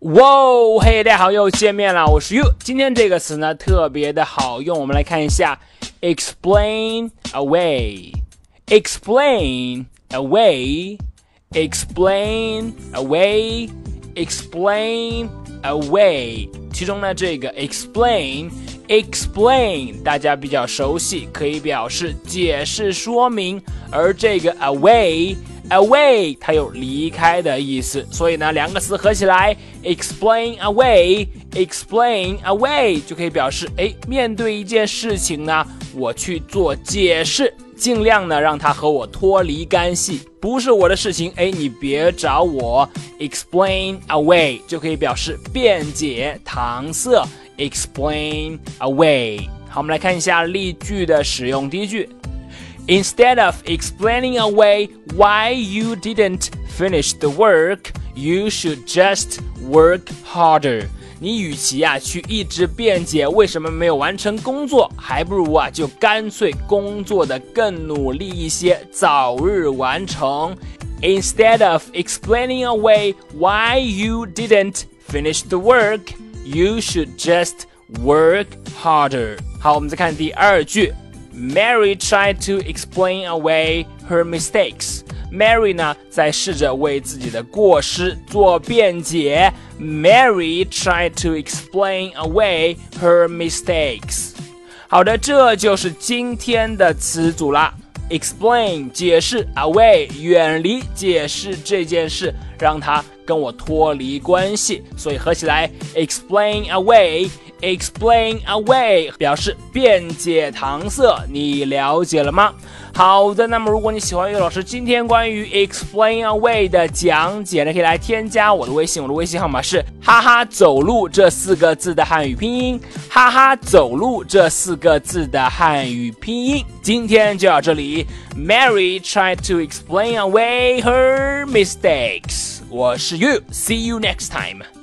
哇哦，嘿，大家好，又见面了，我是 You。今天这个词呢特别的好用，我们来看一下，explain away，explain away，explain away，explain away。其中呢，这个 explain，explain 大家比较熟悉，可以表示解释说明，而这个 away。Away 它有离开的意思，所以呢，两个词合起来，explain away，explain away 就可以表示，哎，面对一件事情呢，我去做解释，尽量呢让它和我脱离干系，不是我的事情，哎，你别找我，explain away 就可以表示辩解、搪塞，explain away。好，我们来看一下例句的使用，第一句。Instead of explaining away why you didn't finish the work, you should just work harder. 你与其啊去一直辩解为什么没有完成工作，还不如啊就干脆工作的更努力一些，早日完成。Instead of explaining away why you didn't finish the work, you should just work harder. 好，我们再看第二句。 Mary tried to explain away her mistakes. Mary 呢，在试着为自己的过失做辩解。Mary tried to explain away her mistakes. 好的，这就是今天的词组啦。Explain 解释，away 远离解释这件事，让它跟我脱离关系，所以合起来，explain away。Explain away 表示辩解搪塞，你了解了吗？好的，那么如果你喜欢岳老师今天关于 explain away 的讲解呢，可以来添加我的微信，我的微信号码是哈哈走路这四个字的汉语拼音，哈哈走路这四个字的汉语拼音。今天就到这里，Mary tried to explain away her mistakes。我是 Yu，see you next time。